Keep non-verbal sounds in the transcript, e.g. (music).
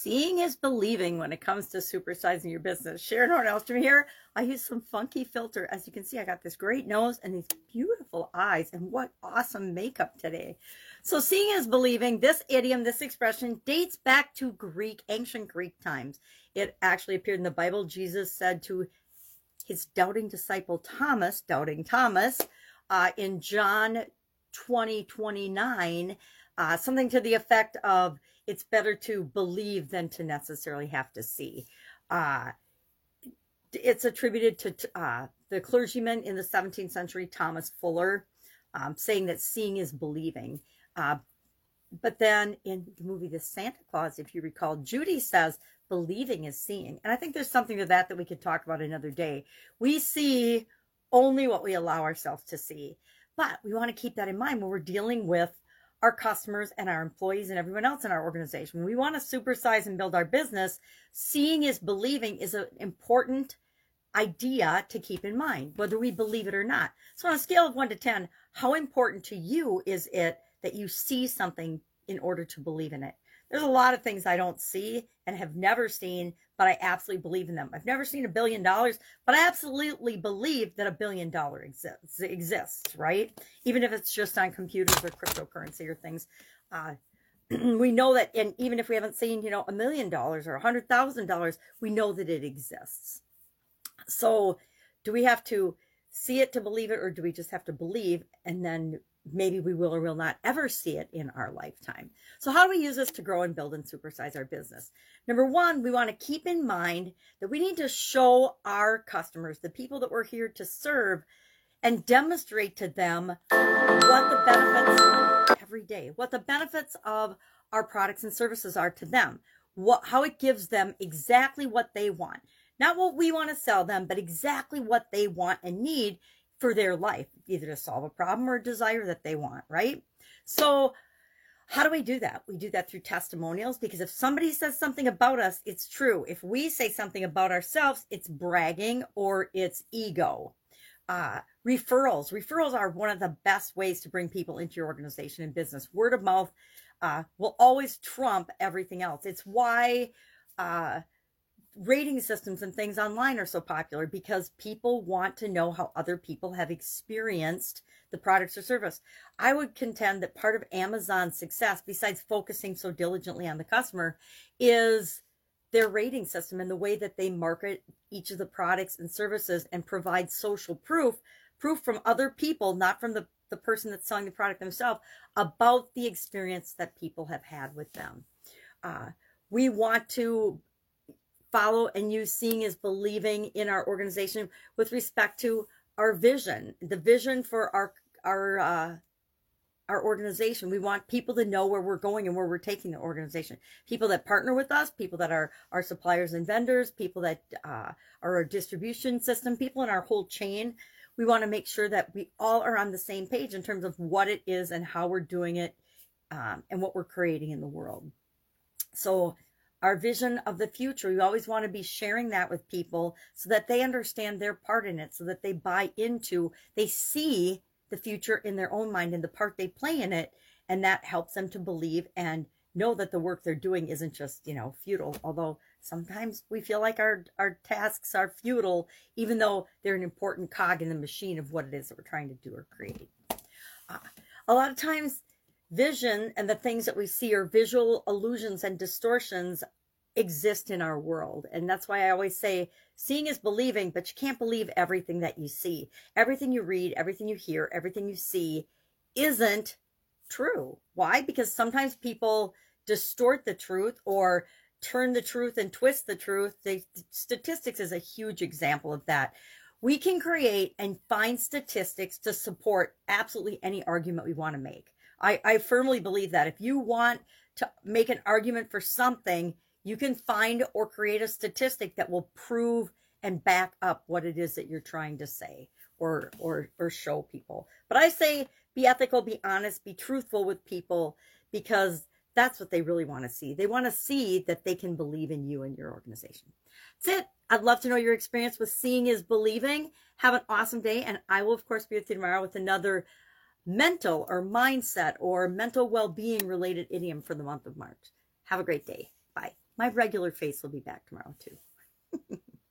Seeing is believing when it comes to supersizing your business. Sharon Horn Elstrom here. I use some funky filter. As you can see, I got this great nose and these beautiful eyes. And what awesome makeup today. So seeing is believing. This idiom, this expression dates back to Greek, ancient Greek times. It actually appeared in the Bible. Jesus said to his doubting disciple Thomas, doubting Thomas, uh, in John 20, 29, uh, something to the effect of, it's better to believe than to necessarily have to see. Uh, it's attributed to uh, the clergyman in the 17th century, Thomas Fuller, um, saying that seeing is believing. Uh, but then in the movie The Santa Claus, if you recall, Judy says believing is seeing. And I think there's something to that that we could talk about another day. We see only what we allow ourselves to see. But we want to keep that in mind when we're dealing with our customers and our employees and everyone else in our organization. We want to supersize and build our business, seeing is believing is an important idea to keep in mind, whether we believe it or not. So on a scale of one to 10, how important to you is it that you see something in order to believe in it? There's a lot of things I don't see and have never seen, but I absolutely believe in them. I've never seen a billion dollars, but I absolutely believe that a billion dollar exists, exists, right? Even if it's just on computers or cryptocurrency or things. Uh, (clears throat) we know that, and even if we haven't seen, you know, a million dollars or a hundred thousand dollars, we know that it exists. So do we have to see it to believe it, or do we just have to believe and then maybe we will or will not ever see it in our lifetime. So how do we use this to grow and build and supersize our business? Number one, we want to keep in mind that we need to show our customers, the people that we're here to serve, and demonstrate to them what the benefits every day, what the benefits of our products and services are to them, what, how it gives them exactly what they want. Not what we want to sell them, but exactly what they want and need for their life, either to solve a problem or a desire that they want, right? So, how do we do that? We do that through testimonials because if somebody says something about us, it's true. If we say something about ourselves, it's bragging or it's ego. Uh, referrals. Referrals are one of the best ways to bring people into your organization and business. Word of mouth uh, will always trump everything else. It's why uh, rating systems and things online are so popular because people want to know how other people have experienced the products or service. I would contend that part of Amazon's success, besides focusing so diligently on the customer, is their rating system and the way that they market each of the products and services and provide social proof, proof from other people, not from the, the person that's selling the product themselves, about the experience that people have had with them. Uh, we want to follow and use seeing is believing in our organization with respect to our vision, the vision for our our uh, our organization. We want people to know where we're going and where we're taking the organization. People that partner with us, people that are our suppliers and vendors, people that uh, are our distribution system, people in our whole chain. We want to make sure that we all are on the same page in terms of what it is and how we're doing it um, and what we're creating in the world. So our vision of the future. We always want to be sharing that with people so that they understand their part in it, so that they buy into, they see the future in their own mind and the part they play in it. And that helps them to believe and know that the work they're doing isn't just, you know, futile. Although sometimes we feel like our, our tasks are futile, even though they're an important cog in the machine of what it is that we're trying to do or create. Uh, a lot of times vision and the things that we see are visual illusions and distortions exist in our world. And that's why I always say seeing is believing, but you can't believe everything that you see. Everything you read, everything you hear, everything you see isn't true. Why? Because sometimes people distort the truth or turn the truth and twist the truth. The statistics is a huge example of that. We can create and find statistics to support absolutely any argument we want to make. I, I firmly believe that if you want to make an argument for something, you can find or create a statistic that will prove and back up what it is that you're trying to say or or or show people. But I say be ethical, be honest, be truthful with people because that's what they really want to see. They want to see that they can believe in you and your organization. That's it. I'd love to know your experience with seeing is believing. Have an awesome day. And I will, of course, be with you tomorrow with another mental or mindset or mental well being related idiom for the month of March. Have a great day. Bye. My regular face will be back tomorrow too. (laughs)